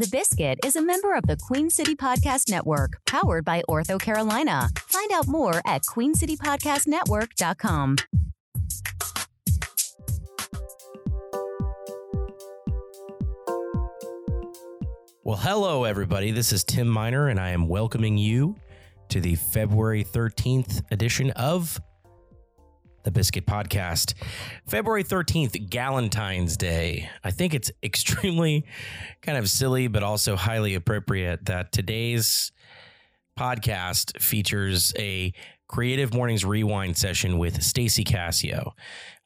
The Biscuit is a member of the Queen City Podcast Network, powered by Ortho Carolina. Find out more at queencitypodcastnetwork.com. Well, hello, everybody. This is Tim Miner, and I am welcoming you to the February 13th edition of the Biscuit Podcast. February 13th, Galentine's Day. I think it's extremely kind of silly, but also highly appropriate that today's podcast features a Creative Mornings Rewind session with Stacy Cassio.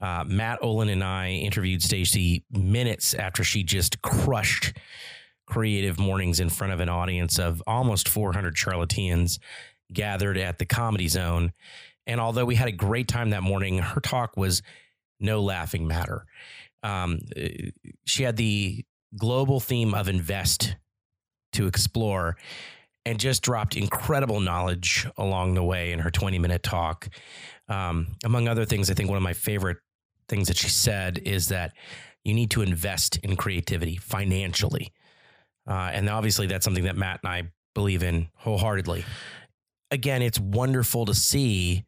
Uh, Matt Olin and I interviewed Stacy minutes after she just crushed Creative Mornings in front of an audience of almost 400 Charlotteans gathered at the Comedy Zone. And although we had a great time that morning, her talk was no laughing matter. Um, she had the global theme of invest to explore and just dropped incredible knowledge along the way in her 20 minute talk. Um, among other things, I think one of my favorite things that she said is that you need to invest in creativity financially. Uh, and obviously, that's something that Matt and I believe in wholeheartedly. Again, it's wonderful to see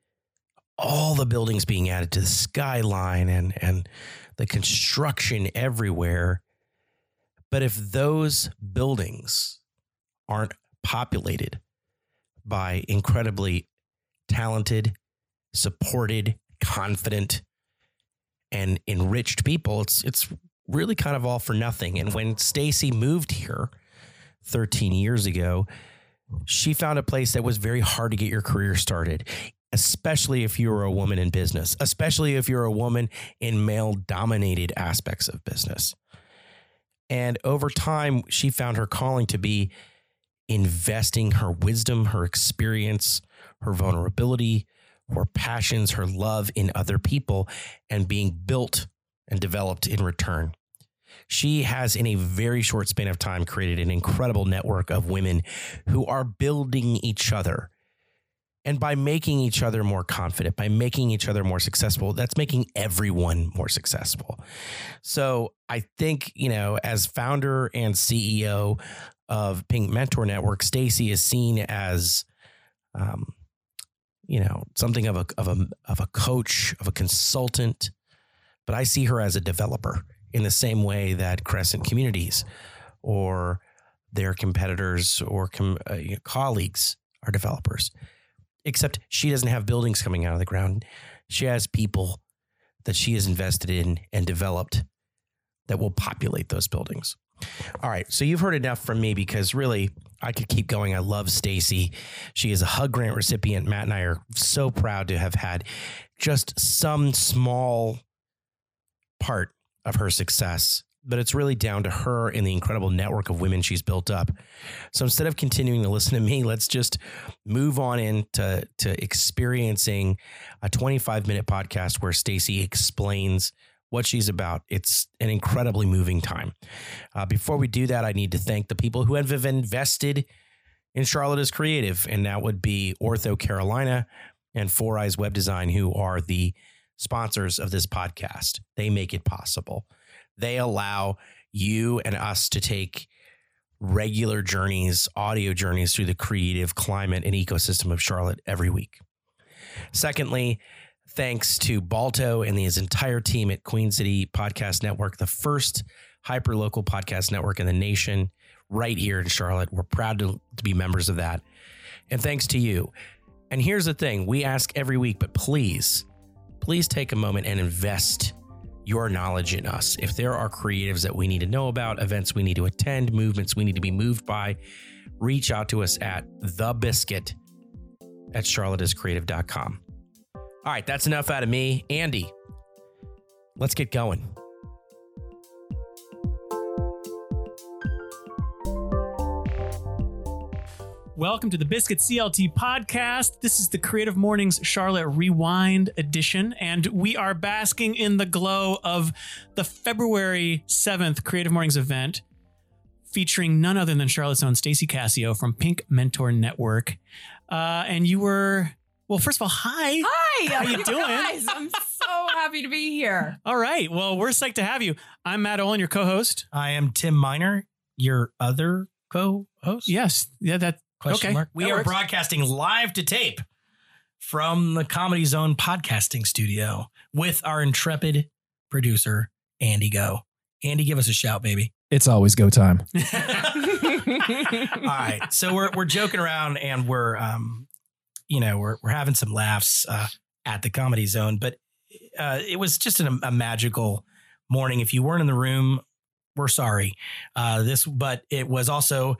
all the buildings being added to the skyline and, and the construction everywhere. But if those buildings aren't populated by incredibly talented, supported, confident, and enriched people, it's it's really kind of all for nothing. And when Stacy moved here 13 years ago, she found a place that was very hard to get your career started, especially if you're a woman in business, especially if you're a woman in male dominated aspects of business. And over time, she found her calling to be investing her wisdom, her experience, her vulnerability, her passions, her love in other people, and being built and developed in return. She has, in a very short span of time, created an incredible network of women who are building each other. And by making each other more confident, by making each other more successful, that's making everyone more successful. So I think, you know, as founder and CEO of Pink Mentor Network, Stacy is seen as, um, you know, something of a of a of a coach, of a consultant, but I see her as a developer in the same way that Crescent Communities or their competitors or com- uh, colleagues are developers. Except she doesn't have buildings coming out of the ground. She has people that she has invested in and developed that will populate those buildings. All right, so you've heard enough from me because really I could keep going. I love Stacy. She is a Hug Grant recipient. Matt and I are so proud to have had just some small part of her success, but it's really down to her and the incredible network of women she's built up. So instead of continuing to listen to me, let's just move on into to experiencing a 25 minute podcast where Stacy explains what she's about. It's an incredibly moving time. Uh, before we do that, I need to thank the people who have invested in Charlotte as creative, and that would be Ortho Carolina and Four Eyes Web Design, who are the sponsors of this podcast. They make it possible. They allow you and us to take regular journeys, audio journeys through the creative climate and ecosystem of Charlotte every week. Secondly, thanks to Balto and his entire team at Queen City Podcast Network, the first hyper local podcast network in the nation, right here in Charlotte. We're proud to, to be members of that. And thanks to you. And here's the thing we ask every week, but please please take a moment and invest your knowledge in us. If there are creatives that we need to know about, events we need to attend, movements we need to be moved by, reach out to us at the biscuit at charlottescreative.com. All right, that's enough out of me. Andy, let's get going. Welcome to the Biscuit CLT podcast. This is the Creative Mornings Charlotte Rewind edition, and we are basking in the glow of the February 7th Creative Mornings event featuring none other than Charlotte's own Stacy Cassio from Pink Mentor Network. Uh, and you were, well, first of all, hi. Hi. How are you doing? Guys, I'm so happy to be here. All right. Well, we're psyched to have you. I'm Matt Olin, your co host. I am Tim Miner, your other co-host? Yes. Yeah, that Question okay. mark. We That are works. broadcasting live to tape from the Comedy Zone podcasting studio with our intrepid producer, Andy Go. Andy, give us a shout, baby. It's always go time. All right. So we're we're joking around and we're um you know, we're we're having some laughs uh at the Comedy Zone, but uh it was just an, a magical morning. If you weren't in the room, we're sorry. Uh this but it was also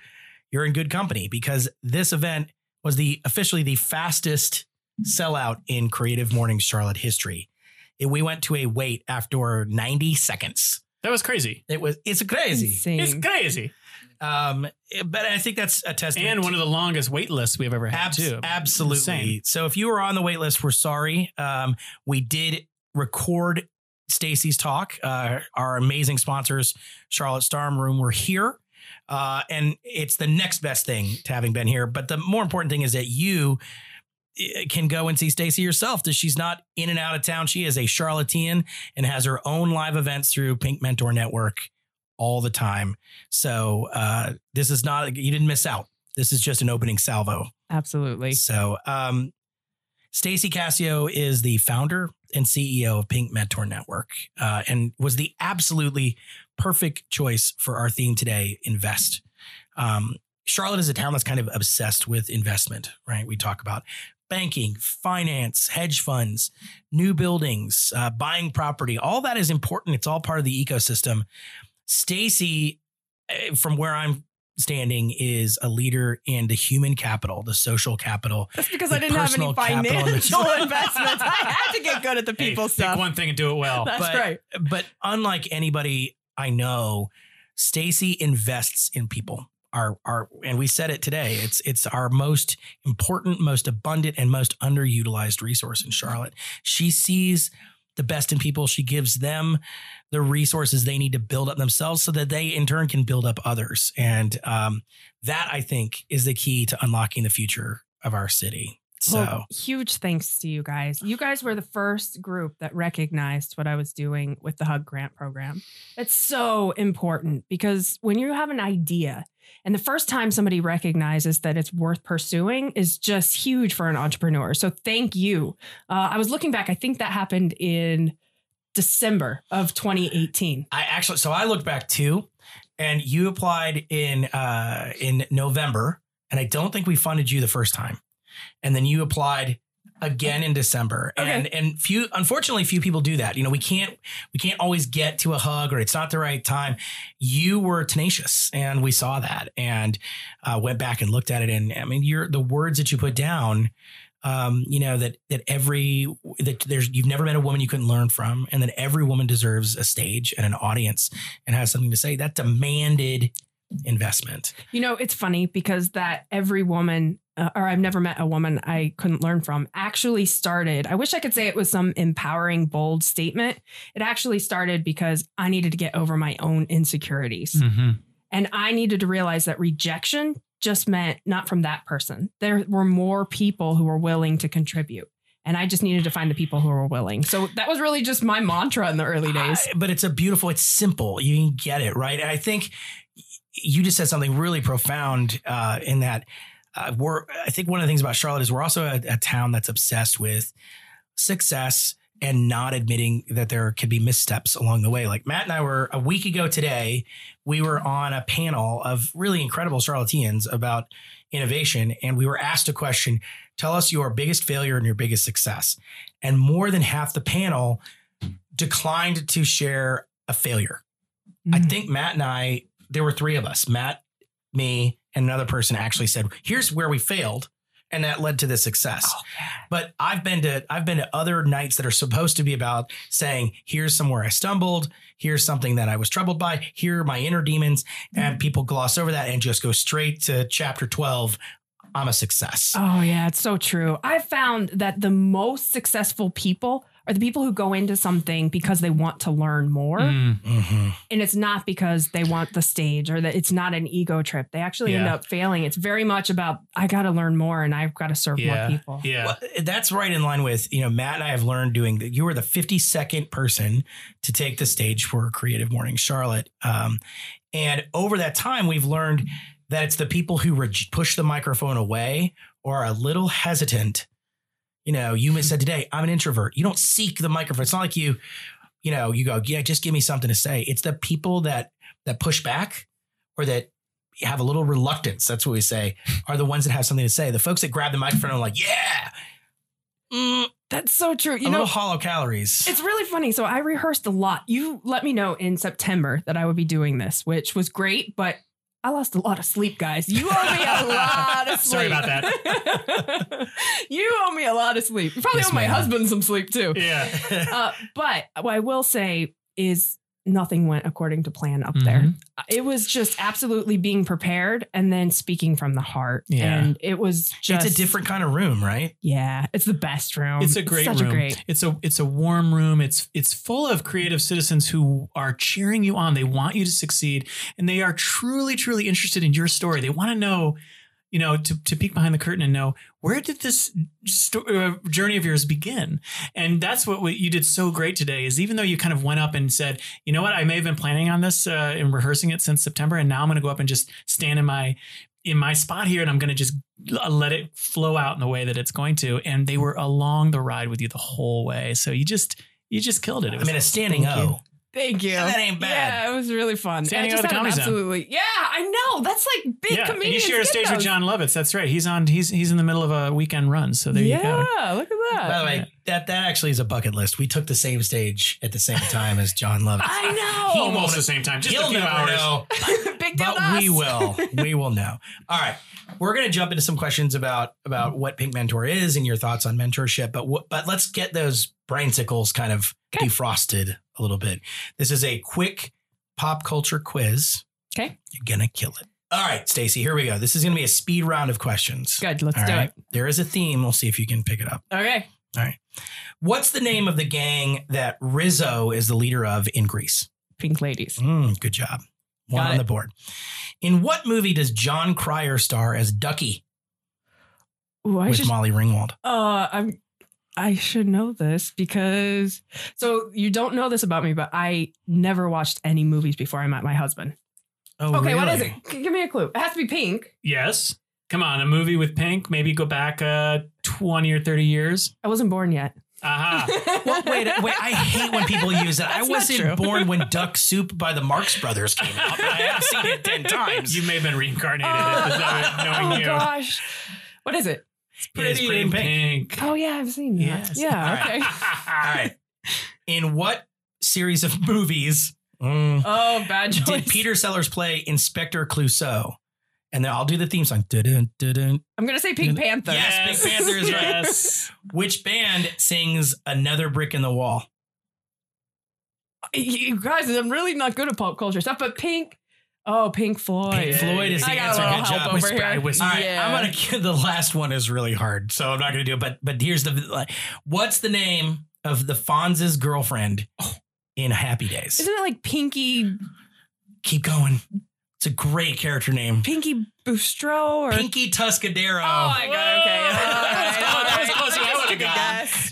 you're in good company because this event was the officially the fastest sellout in Creative Mornings Charlotte history. It, we went to a wait after 90 seconds. That was crazy. It was it's crazy. Insane. It's crazy. Um, but I think that's a testament. And one of the longest wait lists we've ever had, Abs- too. absolutely. Insane. So if you were on the wait list, we're sorry. Um, we did record Stacy's talk. Uh, our amazing sponsors, Charlotte Storm Room, were here. Uh, and it's the next best thing to having been here. But the more important thing is that you eh, can go and see Stacy yourself. That she's not in and out of town. She is a Charlottean and has her own live events through Pink Mentor Network all the time. So uh, this is not you didn't miss out. This is just an opening salvo. Absolutely. So, um, Stacy Cassio is the founder and CEO of Pink Mentor Network, uh, and was the absolutely perfect choice for our theme today: invest. Um, Charlotte is a town that's kind of obsessed with investment, right? We talk about banking, finance, hedge funds, new buildings, uh, buying property. All that is important. It's all part of the ecosystem. Stacy, eh, from where I'm standing, is a leader in the human capital, the social capital. That's because I didn't have any personal capital and the- financial investments. I had to get good at the Hey, people pick stuff. one thing and do it well. That's but, right. But unlike anybody I know, Stacy invests in people. Our, our, and we said it today. It's it's our most important, most abundant, and most underutilized resource in Charlotte. She sees the best in people. She gives them the resources they need to build up themselves, so that they in turn can build up others. And um, that I think is the key to unlocking the future of our city. So Well, huge thanks to you guys. You guys were the first group that recognized what I was doing with the Hug Grant program. It's so important because when you have an idea and the first time somebody recognizes that it's worth pursuing is just huge for an entrepreneur. So thank you. Uh, I was looking back, I think that happened in December of 2018. I actually so I looked back too, and you applied in uh in November, and I don't think we funded you the first time, and then you applied again in December, and and few unfortunately few people do that. You know, we can't we can't always get to a hug or it's not the right time. You were tenacious, and we saw that, and uh, went back and looked at it, and I mean, you're the words that you put down um, you know that that every that there's you've never met a woman you couldn't learn from, and that every woman deserves a stage and an audience and has something to say. That demanded investment. You know, it's funny because that every woman, uh, or I've never met a woman I couldn't learn from, actually started. I wish I could say it was some empowering, bold statement. It actually started because I needed to get over my own insecurities. Mm-hmm. And I needed to realize that rejection just meant not from that person. There were more people who were willing to contribute. And I just needed to find the people who were willing. So that was really just my mantra in the early days. I- but it's a beautiful. It's simple. You can get it right. And I think you just said something really profound uh, in that. Uh, we're. I think one of the things about Charlotte is we're also a, a town that's obsessed with success and not admitting that there could be missteps along the way. Like Matt and I were a week ago today, we were on a panel of really incredible Charlotteans about innovation, and we were asked a question: "Tell us your biggest failure and your biggest success." And more than half the panel declined to share a failure. I Mm. think Matt and I, there were three of us, Matt, me, and another person actually said, here's where we failed. And that led to the success. Oh, but I've been to I've been to other nights that are supposed to be about saying, here's somewhere I stumbled, here's something that I was troubled by, here are my inner demons. And mm-hmm. people gloss over that and just go straight to chapter 12. I'm a success. Oh, yeah, it's so true. I found that the most successful people are the people who go into something because they want to learn more. Mm. Mhm. And it's not because they want the stage or that it's not an ego trip. They actually end up failing. It's very much about, I got to learn more and I've got to serve Yeah. more people. Yeah. Well, that's right in line with you know Matt and I have learned doing that. You were the 52nd person to take the stage for Creative Morning Charlotte, um, and over that time we've learned that it's the people who re- push the microphone away or are a little hesitant. You know, you said today, I'm an introvert. You don't seek the microphone. It's not like you, you know, you go, yeah, just give me something to say. It's the people that that push back or that have a little reluctance. That's what we say are the ones that have something to say. The folks that grab the microphone are like, yeah, mm, That's so true. a You know, little hollow calories. It's really funny. So I rehearsed a lot. You let me know in September that I would be doing this, which was great, but I lost a lot of sleep, guys. You owe me a lot of sleep. Sorry about that. you owe me a lot of sleep. You probably Yes, owe my husband some sleep too. Yeah. Uh, but what I will say is nothing went according to plan up there. Mhm. It was just absolutely being prepared and then speaking from the heart. Yeah. And it was just it's a different kind of room, right? Yeah, it's the best room. It's a great such room. a great. It's a it's a warm room. It's it's full of creative citizens who are cheering you on. They want you to succeed, and they are truly truly interested in your story. They want to know, you know, to to peek behind the curtain and know where did this sto- uh, journey of yours begin. And that's what we, you did so great today. Is even though you kind of went up and said, you know what, I may have been planning on this uh, and rehearsing it since September, and now I'm going to go up and just stand in my in my spot here and I'm going to just let it flow out in the way that it's going to. And they were along the ride with you the whole way. So you just, you just killed it. it I mean, a standing. O. Thank you. Yeah, that ain't bad. Yeah, it was really fun. Standing I out of the Comedy Zone. absolutely. Yeah, I know. That's like big yeah, and you comedians. share a get stage with. Jon Lovitz. That's right. He's on. He's he's in the middle of a weekend run. So there yeah, you go. Yeah, look at that. By the way, that that actually is a bucket list. We took the same stage at the same time as Jon Lovitz. I know. He Almost the same time. Just He'll a few never hours. know, big deal. but to we will. We will know. All right, we're going to jump into some questions about about what Pink Mentor is and your thoughts on mentorship. But wh- but let's get those brain sickles kind of Okay. defrosted a little bit. This is a quick pop culture quiz. Okay. You're gonna kill it. All right, Stacy, here we go. This is gonna be a speed round of questions. Good. Let's All do right. There is a theme. We'll see if you can pick it up. Okay. All right. What's the name of the gang that Rizzo is the leader of in Grease? Pink ladies. Mm, good job. One Got on it. the board. In what movie does Jon Cryer star as Ducky Ooh, with should. Molly Ringwald? Uh, I'm. I should know this because. So you don't know this about me, but I never watched any movies before I met my husband. Oh, okay, what is it? G- Give me a clue. It has to be pink. Yes. Come on, a movie with Pink. Maybe go back uh, twenty or thirty years. I wasn't born yet. Aha. Well, wait, wait. I hate when people use that. I That's not wasn't born when Duck Soup by the Marx Brothers came out, I have seen it 10 times. you may have been reincarnated Oh, without knowing oh you. gosh. What is it? It's Pretty, pretty in pink. pink. Oh yeah, I've seen that. Yes. Yeah. All right. Okay. All right. In what series of movies mm, Oh, bad choice. did Peter Sellers play Inspector Clouseau? And then I'll do the theme song. Dun, dun, dun. I'm gonna say Pink Panther. Yes. Pink Panther is right. yes. Which band sings Another Brick in the Wall? You guys, I'm really not good at pop culture stuff, but Pink. Oh, Pink Floyd. Pink Floyd is the I got answer. a little Good help job. over Whisper, here. I whisper. All right, Yeah. I'm gonna. get- The last one is really hard, so I'm not gonna do it. But but here's the. like, What's the name of the Fonz's girlfriend in Happy Days? Isn't it like Pinky Keep going. It's a great character name. Pinky Bustro or Pinky Tuscadero. Oh my god, okay. Whoa. All right, all That was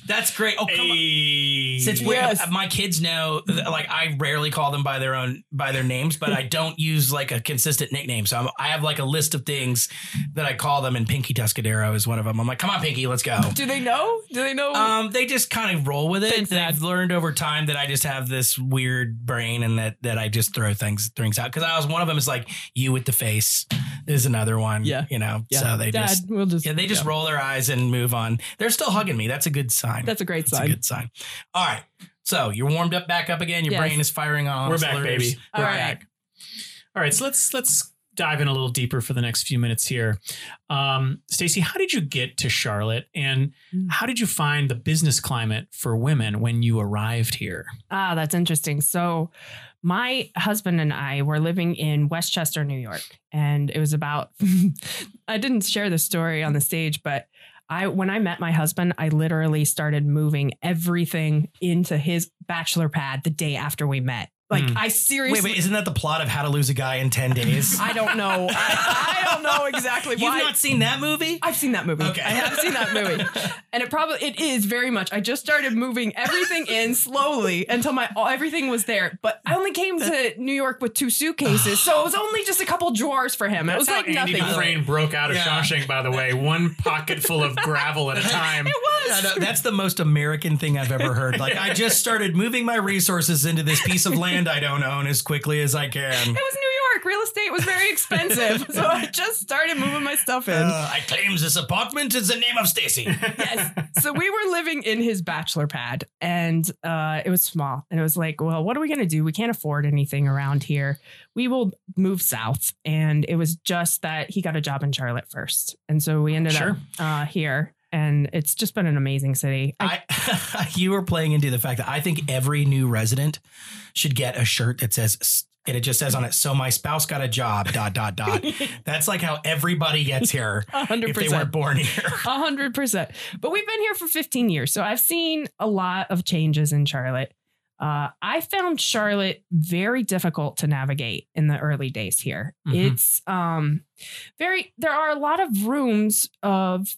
That's great. Oh, come on. Hey. Since we Yes. my kids know, like I rarely call them by their own by their names, but I don't use like a consistent nickname. So I'm, I have like a list of things that I call them, and Pinky Tuscadero is one of them. I'm like, come on, Pinky, let's go. Do they know? Do they know? Um, they just kind of roll with it. Thanks, Dad. They've learned over time that I just have this weird brain, and that that I just throw things things out. Because I was one of them is like you with the face is another one. Yeah. you know. yeah. So they Dad, just we'll just yeah they just yeah. roll their eyes and move on. They're still hugging me. That's a good sign. That's a great sign. That's sign. a good sign. All right. So you're warmed up back up again. Your Yes. brain is firing on. all We're back, cylinders. baby. We're All right. back. All right, so let's let's dive in a little deeper for the next few minutes here. Um, Stacy, how did you get to Charlotte, and Mm. how did you find the business climate for women when you arrived here? Ah, that's interesting. So, my husband and I were living in Westchester, New York, and it was about. I didn't share the story on the stage, but I when I met my husband, I literally started moving everything into his bachelor pad the day after we met. Like Hmm. I seriously Wait, wait, isn't that the plot of How to Lose a Guy in 10 Days? I don't know. I, I don't know exactly You've why. not seen that movie? I've seen that movie. Okay. I have seen that movie. And it probably it is very much. I just started moving everything in slowly until my everything was there. But I only came to New York with two suitcases, so it was only just a couple drawers for him. It was That's like how Andy nothing. Dufresne broke out of Yeah. Shawshank, by the way. One pocket full of gravel at a time. It was. Yeah, no, that's the most American thing I've ever heard. Like, I just started moving my resources into this piece of land I don't own as quickly as I can. It was New York. Real estate was very expensive, so I just started moving my stuff in. Uh, I claims this apartment is the name of Stacy. yes. So we were living in his bachelor pad and uh, it was small. And it was like, well, what are we going to do? We can't afford anything around here. We will move south. And it was just that he got a job in Charlotte first. And so we ended Sure. up uh, here. And it's just been an amazing city. I, I, you were playing into the fact that I think every new resident should get a shirt that says, and it just says on it, so my spouse got a job, dot, dot, dot. That's like how everybody gets here a hundred if they weren't born here. A hundred percent. But we've been here for 15 years. So I've seen a lot of changes in Charlotte. Uh, I found Charlotte very difficult to navigate in the early days here. Mhm. It's um very there are a lot of rooms of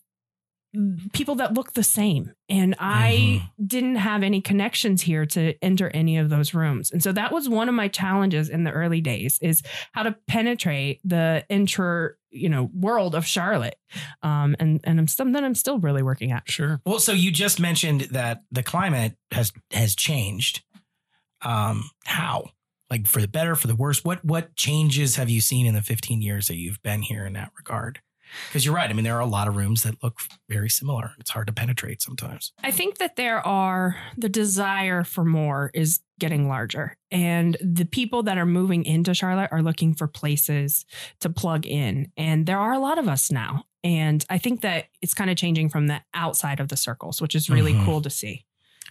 people that look the same. And I didn't have any connections here to enter any of those rooms. And so that was one of my challenges in the early days is how to penetrate the inter, you know, world of Charlotte. Um, and and I'm something that I'm still really working at. Sure. Well, so you just mentioned that the climate has has changed. Um, how? Like for the better, for the worse? What what changes have you seen in the 15 years that you've been here in that regard? Because you're right. I mean, there are a lot of rooms that look very similar. It's hard to penetrate sometimes. I think that there are the desire for more is getting larger. And the people that are moving into Charlotte are looking for places to plug in. And there are a lot of us now. And I think that it's kind of changing from the outside of the circles, which is really Mhm. cool to see.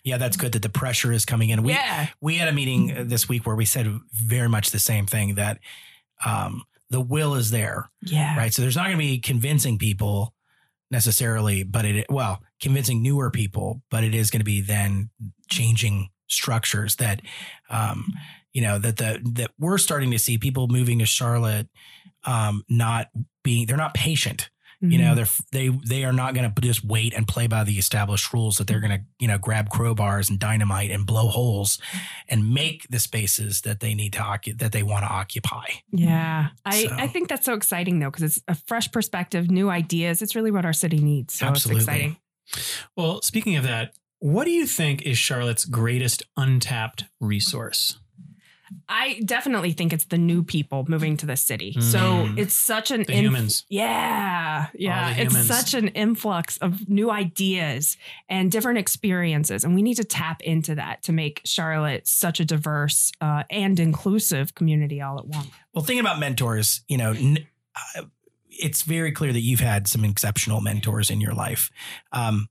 Yeah, that's good that the pressure is coming in. We yeah. we had a meeting uh, this week where we said very much the same thing that um, the will is there, Yeah. right? So there's not going to be convincing people necessarily, but it well, convincing newer people, but it is going to be then changing structures that um, you know that the that we're starting to see people moving to Charlotte um, not being they're not patient. You know, Mhm. they're they they are not going to just wait and play by the established rules. That they're going to you know grab crowbars and dynamite and blow holes and make the spaces that they need to occup- that they want to occupy. yeah. I, So- I think that's so exciting though, because it's a fresh perspective, new ideas. It's really what our city needs. So Absolutely. it's exciting. Well, speaking of that, what do you think is Charlotte's greatest untapped resource? I definitely think it's the new people moving to the city. So Mm. it's such an The inf- humans. Yeah, yeah. It's humans. such an influx of new ideas and different experiences, and we need to tap into that to make Charlotte such a diverse uh, and inclusive community all at once. Well, thinking about mentors, you know, n- uh, it's very clear that you've had some exceptional mentors in your life. Um,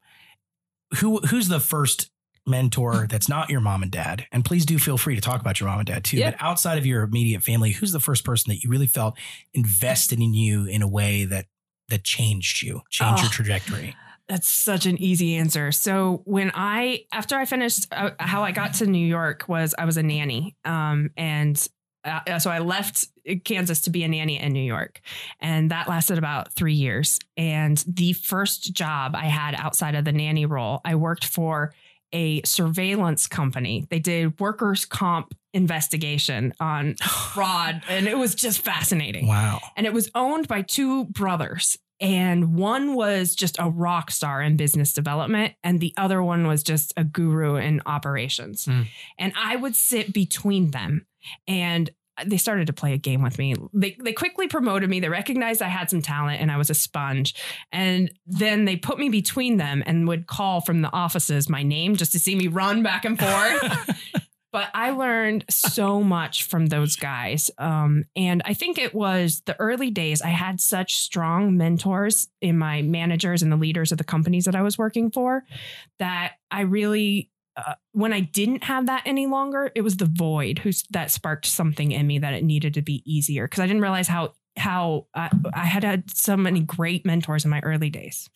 who who's the first mentor that's not your mom and dad? And please do feel free to talk about your mom and dad too. Yeah. But outside of your immediate family, who's the first person that you really felt invested in you in a way that that changed you, changed your Oh. trajectory? That's such an easy answer. So when I after I finished uh, how I got to New York was I was a nanny, um, and uh, so I left Kansas to be a nanny in New York, and that lasted about three years. And the first job I had outside of the nanny role, I worked for a surveillance company. They did workers' comp investigation on fraud, and it was just fascinating Wow. and it was owned by two brothers and one was just a rock star in business development and the other one was just a guru in operations Hmm. and i would sit between them and they started to play a game with me. They they quickly promoted me. They recognized I had some talent and I was a sponge. And then they put me between them and would call from the offices my name just to see me run back and forth. but I learned so much from those guys. Um, and I think it was the early days. I had such strong mentors in my managers and the leaders of the companies that I was working for that I really, uh, when I didn't have that any longer, it was the void who's that sparked something in me that it needed to be easier because I didn't realize how how I, I had had so many great mentors in my early days.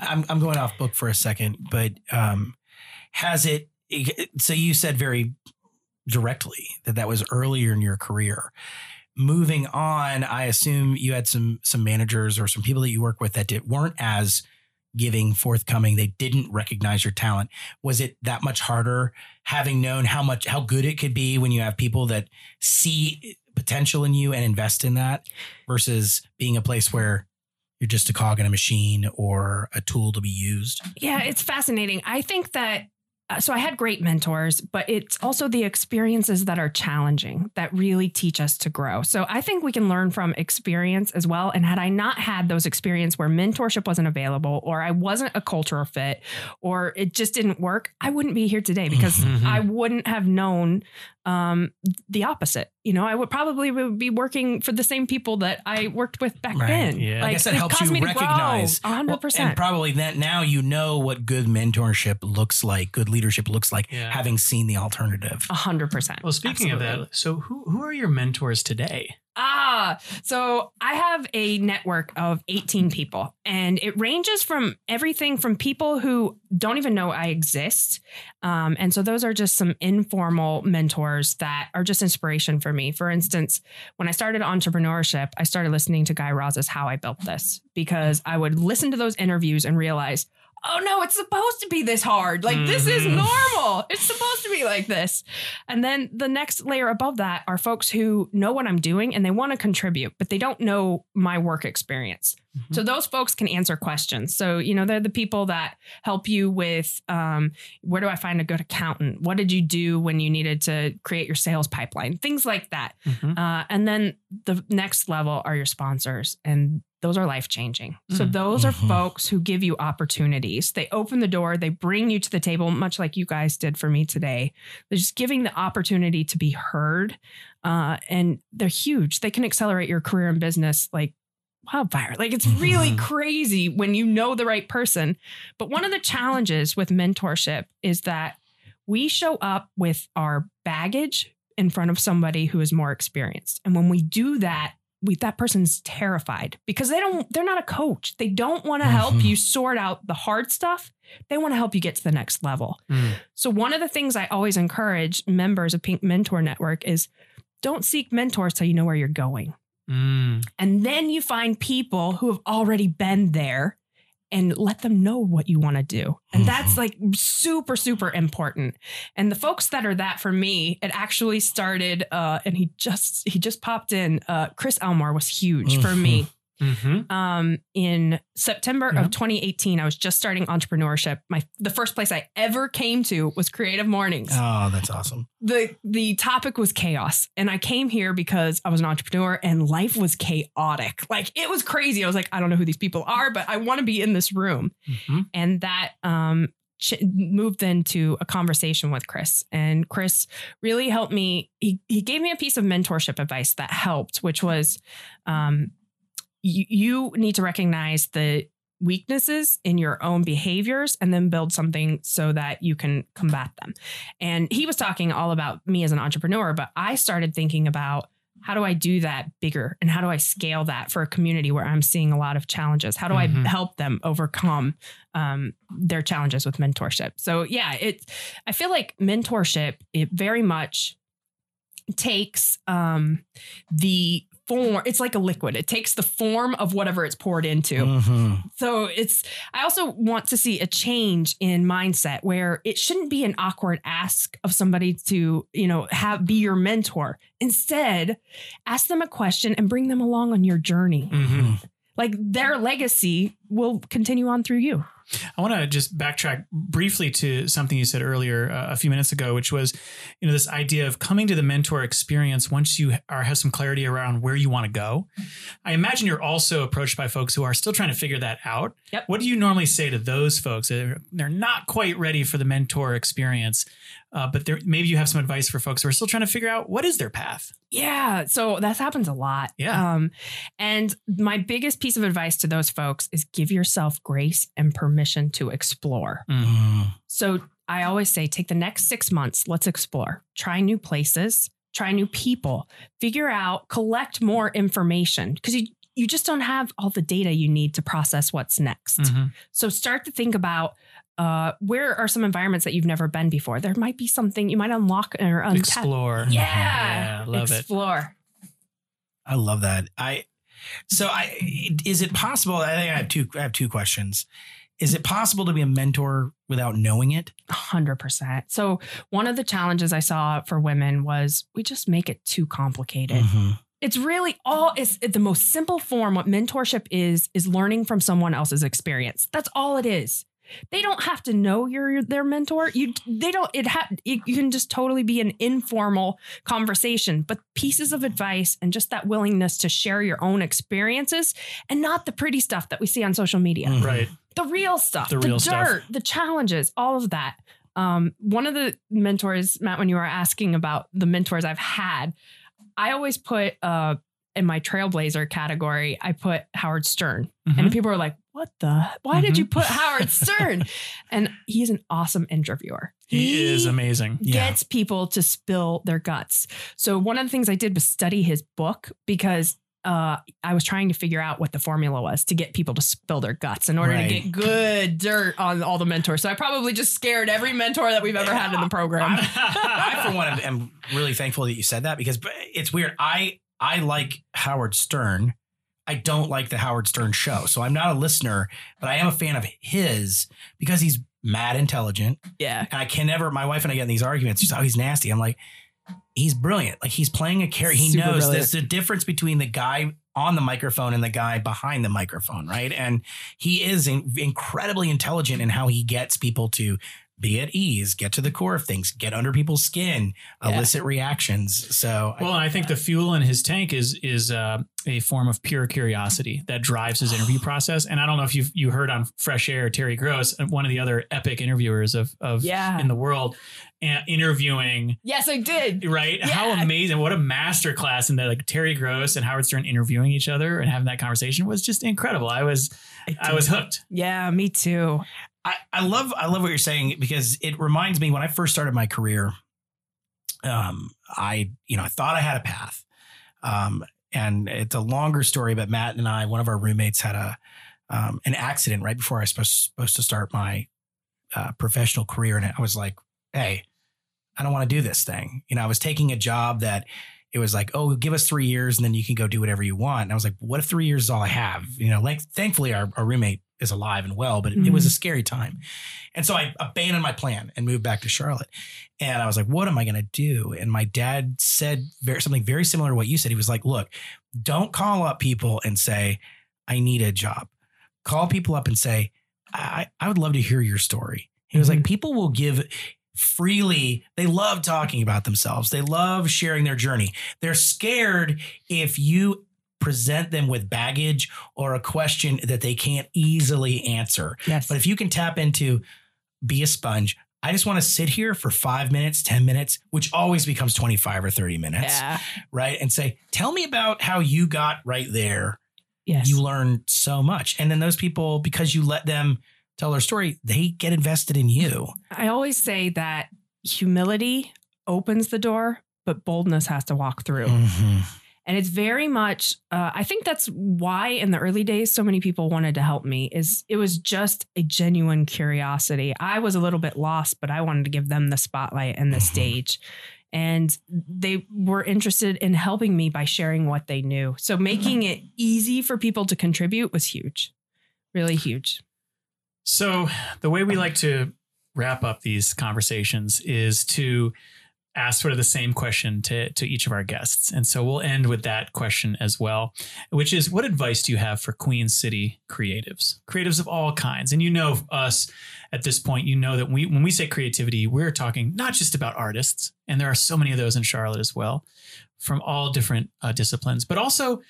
I'm I'm going off book for a second, but um, has it? So you said very directly that that was earlier in your career. Moving on, I assume you had some some managers or some people that you work with that did, weren't as giving, forthcoming. They didn't recognize your talent. Was it that much harder having known how much how good it could be when you have people that see potential in you and invest in that versus being a place where you're just a cog in a machine or a tool to be used? Yeah, it's fascinating. I think that Uh, so I had great mentors, but it's also the experiences that are challenging that really teach us to grow. So I think we can learn from experience as well. And had I not had those experiences where mentorship wasn't available, or I wasn't a cultural fit, or it just didn't work, I wouldn't be here today because. I wouldn't have known um, the opposite. You know, I would probably would be working for the same people that I worked with back Right. then. Yeah. I guess that helps caused you me to grow recognize a hundred Well, percent. And probably that now you know what good mentorship looks like, good leadership looks like, Yeah. having seen the alternative. A hundred percent. Well, speaking of that, so who who are your mentors today? Ah, so I have a network of 18 people, and it ranges from everything from people who don't even know I exist. Um, and so those are just some informal mentors that are just inspiration for me. For instance, when I started entrepreneurship, I started listening to Guy Raz's How I Built This because I would listen to those interviews and realize, oh no, it's supposed to be this hard. Like this is Mhm. normal. It's supposed to be like this. And then the next layer above that are folks who know what I'm doing and they want to contribute, but they don't know my work experience. So those folks can answer questions. So, you know, they're the people that help you with um, where do I find a good accountant? What did you do when you needed to create your sales pipeline? Things like that. Mhm. Uh, and then the next level are your sponsors, and those are life changing. So Mm. those are Mhm. folks who give you opportunities. They open the door, they bring you to the table, much like you guys did for me today. They're just giving the opportunity to be heard, uh, and they're huge. They can accelerate your career and business like wildfire. Like it's really Mhm. crazy when you know the right person. But one of the challenges with mentorship is that we show up with our baggage in front of somebody who is more experienced. And when we do that, we that person's terrified because they don't they're not a coach. They don't want to help Mhm. you sort out the hard stuff. They want to help you get to the next level. Mm. So one of the things I always encourage members of Pink Mentor Network is don't seek mentors till you know where you're going. Mm. And then you find people who have already been there and let them know what you want to do. And that's Mhm. like super, super important. And the folks that are that for me, it actually started, uh, and he just he just popped in. Uh, Chris Elmore was huge for me. Mhm. Um, in September Yeah. of 2018, I was just starting entrepreneurship. My the first place I ever came to was Creative Mornings Oh, that's awesome. the the topic was chaos and i came here because i was an entrepreneur and life was chaotic like it was crazy i was like i don't know who these people are but i want to be in this room Mhm. and that um ch- moved into a conversation with chris and chris really helped me he, he gave me a piece of mentorship advice that helped which was um you, you need to recognize the weaknesses in your own behaviors and then build something so that you can combat them and he was talking all about me as an entrepreneur, but I started thinking about how do I do that bigger and how do I scale that for a community where I'm seeing a lot of challenges? How do Mhm. I help them overcome um, their challenges with mentorship? So yeah, it. I feel like mentorship it very much takes um, the form. It's like a liquid. It takes the form of whatever it's poured into. Mhm. So it's, I also want to see a change in mindset where it shouldn't be an awkward ask of somebody to, you know, have be your mentor. Instead, ask them a question and bring them along on your journey. Mhm. Like their legacy will continue on through you. I want to just backtrack briefly to something you said earlier uh, a few minutes ago, which was, you know, this idea of coming to the mentor experience once you are have some clarity around where you want to go. I imagine you're also approached by folks who are still trying to figure that out. Yep. What do you normally say to those folks? They're, they're not quite ready for the mentor experience, uh, but there, maybe you have some advice for folks who are still trying to figure out what is their path. Yeah. So that happens a lot. Yeah. Um, and my biggest piece of advice to those folks is give yourself grace and permission to explore. Mhm. So I always say, take the next six months, let's explore, try new places, try new people, figure out, collect more information because you you just don't have all the data you need to process what's next. Mhm. So start to think about uh, where are some environments that you've never been before. There might be something you might unlock or untap. Explore. Yeah, Yeah, love it. explore. I love that. I so I is it possible? I think I have two. I have two questions. Is it possible to be a mentor without knowing it? Hundred percent. So one of the challenges I saw for women was we just make it too complicated. Mhm. It's really all it's the most simple form. What mentorship is is learning from someone else's experience. That's all it is. They don't have to know you're their mentor. You they don't. It ha, it, you can just totally be an informal conversation, but pieces of advice and just that willingness to share your own experiences and not the pretty stuff that we see on social media Mhm. Right. the real stuff, The the, real stuff. dirt, the challenges, all of that. Um, one of the mentors, Matt, when you were asking about the mentors I've had, I always put uh, in my trailblazer category, I put Howard Stern. Mhm. And people are like, what the? Why did Mhm. you put Howard Stern? and he's an awesome interviewer. He is amazing. Yeah. Gets people to spill their guts. So one of the things I did was study his book because uh, I was trying to figure out what the formula was to get people to spill their guts in order Right. to get good dirt on all the mentors. So I probably just scared every mentor that we've ever had in the program. I, for one, am really thankful that you said that because it's weird. I I like Howard Stern. I don't like the Howard Stern show, so I'm not a listener, but I am a fan of his because he's mad intelligent, yeah. and I can never. My wife and I get in these arguments. She's oh, he's nasty. I'm like, he's brilliant. Like he's playing a character. He Super knows brilliant. there's a difference between the guy on the microphone and the guy behind the microphone, right? And he is in, incredibly intelligent in how he gets people to be at ease, get to the core of things, get under people's skin, Yeah. elicit reactions. So Well, and I think the fuel in his tank is is uh, a form of pure curiosity that drives his interview process. And I don't know if you you heard on Fresh Air Terry Gross, uh, one of the other epic interviewers of of Yeah. in the world, and interviewing. Yes, I did. Right? How amazing! What a master class in that! Like Terry Gross and Howard Stern interviewing each other and having that conversation was just incredible. I was I was hooked. Yeah, me too. I, I love I love what you're saying because it reminds me when I first started my career, um, I you know I thought I had a path, um, and it's a longer story. But Matt and I, one of our roommates, had a um, an accident right before I was supposed, supposed to start my uh, professional career, and I was like, hey, I don't want to do this thing. You know, I was taking a job that it was like, oh, give us three years and then you can go do whatever you want. And I was like, what if three years is all I have? You know, like thankfully our, our roommate is alive and well, but it, it was a mm-hmm. scary time. And so I abandoned my plan and moved back to Charlotte. And I was like, what am I going to do? And my dad said very, something very similar to what you said. He was like, look, don't call up people and say, I need a job. Call people up and say, I, I would love to hear your story. He was like, mm-hmm. people will give freely. They love talking about themselves. They love sharing their journey. They're scared if you present them with baggage or a question that they can't easily answer. Yes. But if you can tap into be a sponge, I just want to sit here for five minutes, 10 minutes, which always becomes 25 or 30 minutes, yeah. right? And say, tell me about how you got right there. Yes. You learn so much. And then those people, because you let them tell their story, they get invested in you. I always say that humility opens the door, but boldness has to walk through. Mm-hmm. And it's very much, uh, I think that's why in the early days, so many people wanted to help me is it was just a genuine curiosity. I was a little bit lost, but I wanted to give them the spotlight and the Mhm. stage. And they were interested in helping me by sharing what they knew. So making it easy for people to contribute was huge, really huge. So the way we like to wrap up these conversations is to ask sort of the same question to, to each of our guests. And so we'll end with that question as well, which is what advice do you have for Queen City creatives? Creatives of all kinds. And you know us at this point, you know that we when we say creativity, we're talking not just about artists, and there are so many of those in Charlotte as well, from all different uh, disciplines, but also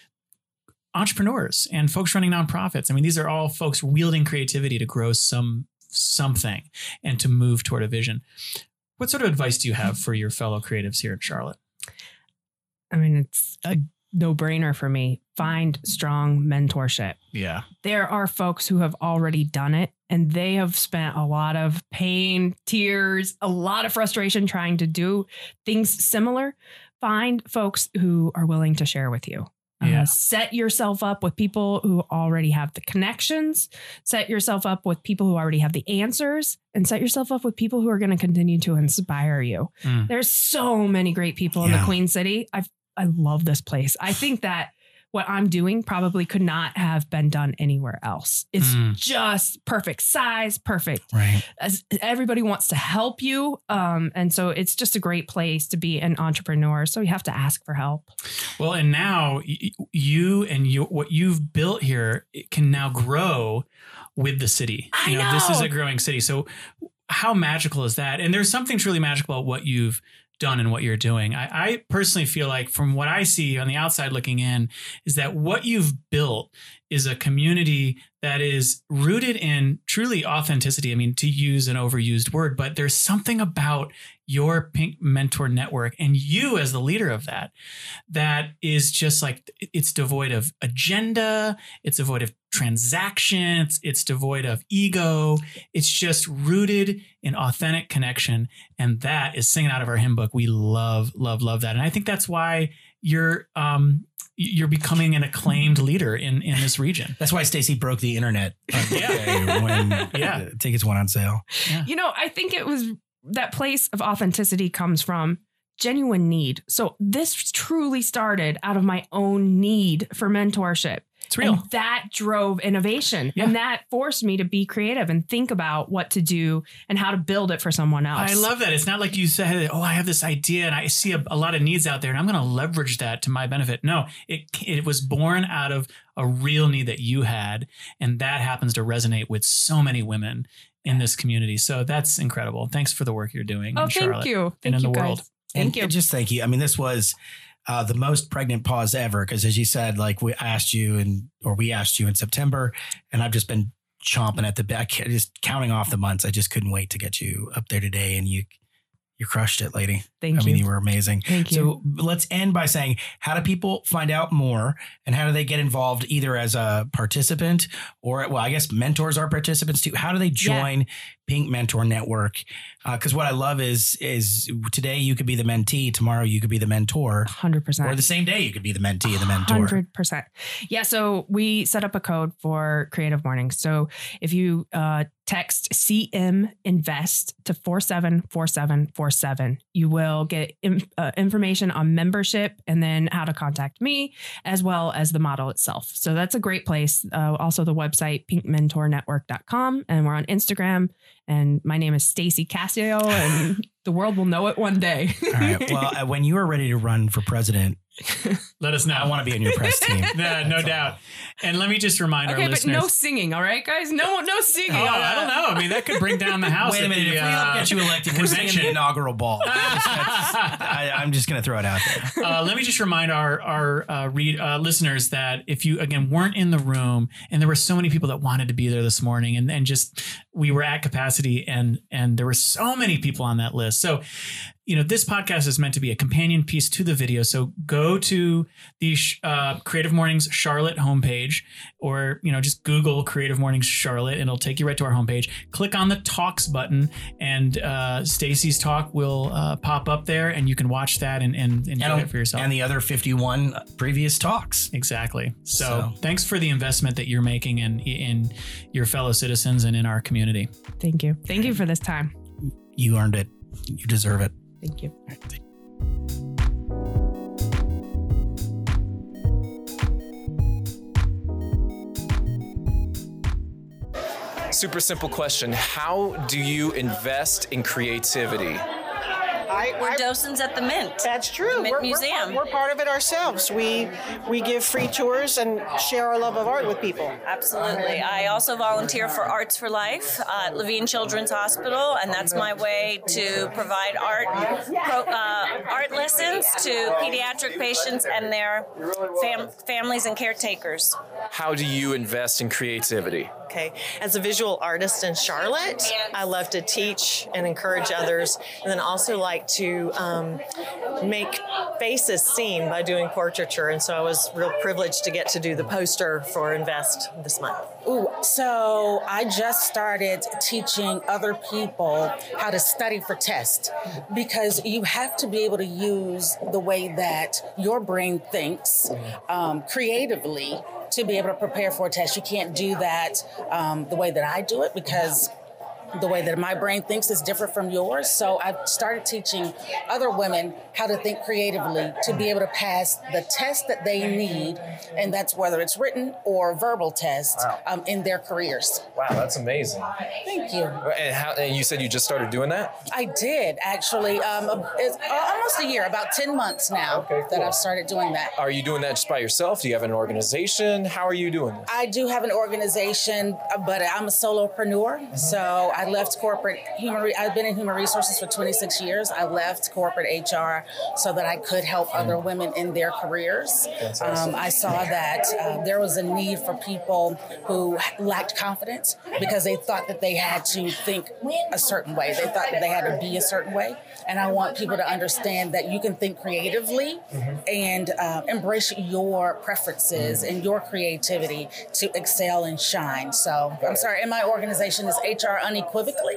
entrepreneurs and folks running nonprofits. I mean, these are all folks wielding creativity to grow some something and to move toward a vision. What sort of advice do you have for your fellow creatives here in Charlotte? I mean, it's a no brainer for me. Find strong mentorship. Yeah. there are folks who have already done it and they have spent a lot of pain, tears, a lot of frustration trying to do things similar. find folks who are willing to share with you. Uh, Yeah. set yourself up with people who already have the connections. Set yourself up with people who already have the answers, and set yourself up with people who are going to continue to inspire you. Mm. There's so many great people in the Queen City. I I love this place. I think that what I'm doing probably could not have been done anywhere else. It's Mm. just perfect size, perfect Right. as everybody wants to help you um, and so it's just a great place to be an entrepreneur so you have to ask for help Well, and now you and you, what you've built here it can now grow with the city. I you know, this is a growing city. So, how magical is that? And there's something truly magical about what you've done and what you're doing. I, I personally feel like, from what I see on the outside looking in, is that what you've built is a community that is rooted in truly authenticity. I mean, to use an overused word, but there's something about your Pink Mentor Network and you as the leader of that that is just like it's devoid of agenda, it's devoid of transactions, it's devoid of ego. It's just rooted in authentic connection. And that is singing out of our hymn book. We love, love, love that. And I think that's why you're um you're becoming an acclaimed leader in in this region. That's why Stacy broke the internet Yeah. when Yeah. tickets went on sale. you know i think it was that place of authenticity comes from genuine need. So this truly started out of my own need for mentorship It's real. And that drove innovation Yeah. and that forced me to be creative and think about what to do and how to build it for someone else I love that. It's not like you said, "Oh, I have this idea and I see a, a lot of needs out there, and I'm going to leverage that to my benefit." No, it it was born out of a real need that you had, and that happens to resonate with so many women in this community. So that's incredible. Thanks for the work you're doing. oh in thank Charlotte. you thank in you the guys. world. thank and, you and just thank you. I mean, this was uh, the most pregnant pause ever because, as you said, like we asked you and or we asked you in September, and I've just been chomping at the back, just counting off the months. I just couldn't wait to get you up there today, and you you crushed it, lady. Thank I you mean, you were amazing. thank you So let's end by saying, how do people find out more and how do they get involved either as a participant or, well, I guess mentors are participants too. How do they join Pink Mentor Network? Because what I love is, is today you could be the mentee, tomorrow you could be the mentor, 100% or the same day you could be the mentee and the mentor. Hundred percent. Yeah. So we set up a code for Creative Mornings. So if you uh, text CM Invest to four seven four seven four seven, you will get in, uh, information on membership and then how to contact me, as well as the model itself. So that's a great place. Uh, also, the website pinkmentornetwork.com, and we're on Instagram. And my name is Stacy Cassio, and the world will know it one day. All right. Well, uh, when you are ready to run for president, Let us know. I want to be in your press team. Yeah, no That's all. doubt. And let me just remind okay, our but listeners. no singing, all right, guys? No, no singing. Oh, I don't know. I mean, that could bring down the house. Wait a minute. the, if we uh, don't get you elected, we're singing the convention. inaugural ball. I, I'm just going to throw it out there. uh, let me just remind our our uh, read uh, listeners that if you again weren't in the room and there were so many people that wanted to be there this morning and and just we were at capacity and and there were so many people on that list. So you know this podcast is meant to be a companion piece to the video. So go to the uh, Creative Mornings Charlotte homepage or you know just Google Creative Mornings Charlotte and it'll take you right to our homepage. Click on the talks button and uh, Stacy's talk will uh, pop up there and you can watch that and and, and enjoy it for yourself. And the other 51 previous talks. Exactly. So, So- thanks for the investment that you're making in in your fellow citizens and in our community. Thank you. Thank you for this time. You earned it. You deserve it. Thank you. Super simple question. How do you invest in creativity? I, We're I- docents at the Mint. that's true. Mint we're, Museum. We're, we're part of it ourselves. We we give free tours and share our love of art with people. Absolutely. I also volunteer for Arts for Life at Levine Children's Hospital, and that's my way to provide art pro, uh, art lessons to pediatric patients and their fam- families and caretakers. How do you invest in creativity? Okay. As a visual artist in Charlotte, I love to teach and encourage others, and then also like to um, make faces seen by doing portraiture. And so I was real privileged to get to do the poster for Invest this month. Ooh, so I just started teaching other people how to study for tests because you have to be able to use the way that your brain thinks um, creatively to be able to prepare for a test. You can't do that um, the way that I do it because the way that my brain thinks is different from yours. So I've started teaching other women how to think creatively to be able to pass the test that they need, and that's whether it's written or verbal test Wow. um, in their careers. Wow, that's amazing. Thank you. And, how, and you said you just started doing that? I did actually. Um, it's almost a year, about ten months now that I've started doing that. Are you doing that just by yourself? Do you have an organization? How are you doing this? I do have an organization, uh, but I'm a solopreneur. So I left corporate human. Re- I've been in human resources for 26 years. I left corporate HR so that I could help other women in their careers. Um, I saw that uh, there was a need for people who lacked confidence because they thought that they had to think a certain way. They thought that they had to be a certain way. And I want people to understand that you can think creatively and uh, embrace your preferences and your creativity to excel and shine. So I'm sorry, In my organization is HR unequivocally,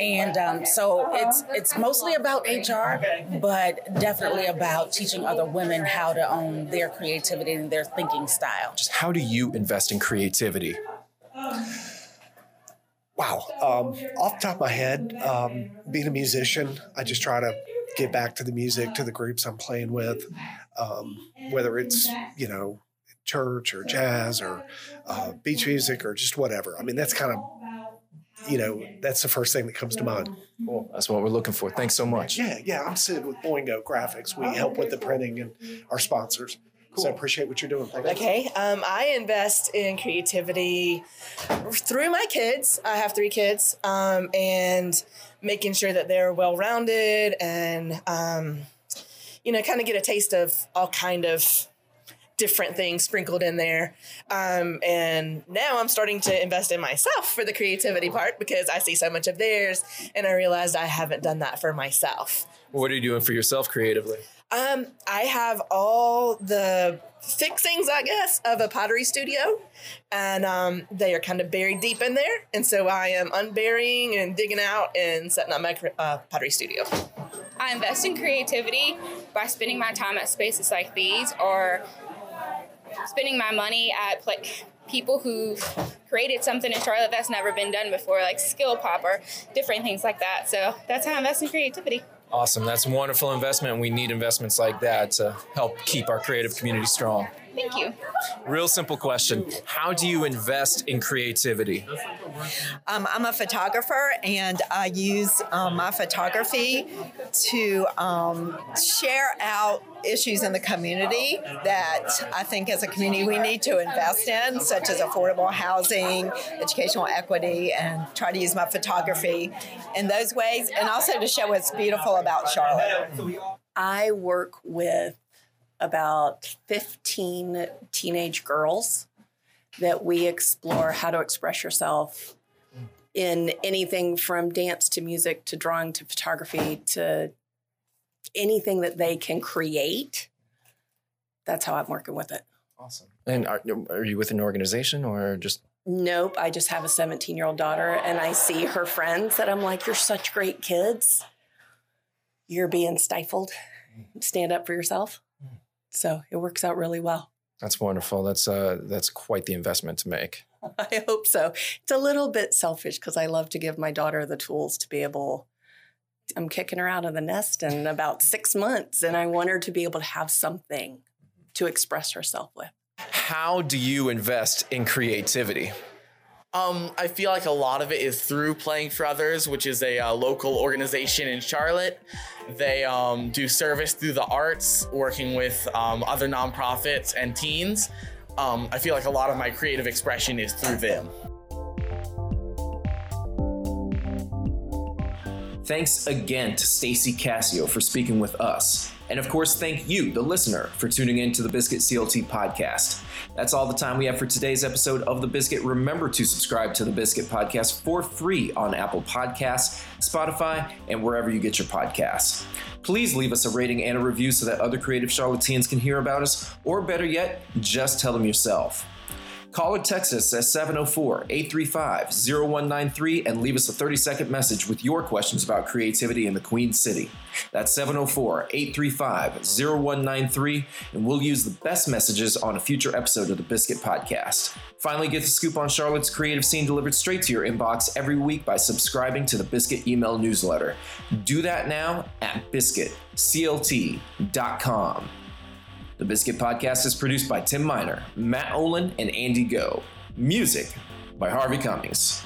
and um, so it's it's mostly about HR, but definitely about teaching other women how to own their creativity and their thinking style. Just how do you invest in creativity? Wow. Um, off the top of my head, um, being a musician, I just try to get back to the music, to the groups I'm playing with, um, whether it's, you know, church or jazz or uh, beach music or just whatever. I mean, that's kind of, you know, that's the first thing that comes to mind. Cool. That's what we're looking for. Thanks so much. Yeah, yeah. I'm Sid with Boingo Graphics. We help with the printing and our sponsors. Cool. So I appreciate what you're doing. Thank you. Okay, um, I invest in creativity through my kids. I have three kids, um, and making sure that they're well rounded and um, you know, kind of get a taste of all kind of different things sprinkled in there. Um, and now I'm starting to invest in myself for the creativity part because I see so much of theirs, and I realized I haven't done that for myself. What are you doing for yourself creatively? Um, I have all the fixings, I guess, of a pottery studio, and um, they are kind of buried deep in there. And so I am unburying and digging out and setting up my uh, pottery studio. I invest in creativity by spending my time at spaces like these or spending my money at pla people who created something in Charlotte that's never been done before, like Skill Pop or different things like that. So that's how I invest in creativity. Awesome. That's a wonderful investment. We need investments like that to help keep our creative community strong. Thank you. Real simple question How do you invest in creativity? Um, I'm a photographer and I use um, my photography to um, share out issues in the community that I think as a community we need to invest in, such as affordable housing, educational equity, and try to use my photography in those ways and also to show what's beautiful about Charlotte. I work with about 15 teenage girls that we explore how to express yourself in anything from dance to music to drawing to photography to anything that they can create. That's how I'm working with it. Awesome. And are, are you with an organization or just Nope, I just have a 17 year old daughter and I see her friends that I'm like, you're such great kids. You're being stifled. Stand up for yourself. So it works out really well. That's wonderful. That's uh that's quite the investment to make. I hope so. It's a little bit selfish because I love to give my daughter the tools to be able. I'm kicking her out of the nest in about six months, and I want her to be able to have something to express herself with. How do you invest in creativity? Um, I feel like a lot of it is through Playing for Others, which is a uh, local organization in Charlotte. They um, do service through the arts, working with um, other nonprofits and teens. Um, I feel like a lot of my creative expression is through them. Thanks again to Stacy Cassio for speaking with us. And of course, thank you, the listener, for tuning in to the Biscuit CLT podcast. That's all the time we have for today's episode of The Biscuit. Remember to subscribe to the Biscuit podcast for free on Apple Podcasts, Spotify, and wherever you get your podcasts. Please leave us a rating and a review so that other creative Charlotteans can hear about us, or better yet, just tell them yourself. Call or text us at 704 835 0193 and leave us a 30 second message with your questions about creativity in the Queen City. That's 704 835 0193, and we'll use the best messages on a future episode of the Biscuit Podcast. Finally, get the scoop on Charlotte's creative scene delivered straight to your inbox every week by subscribing to the Biscuit email newsletter. Do that now at biscuitclt.com. The Biscuit Podcast is produced by Tim Miner, Matt Olin, and Andy Go. Music by Harvey Cummings.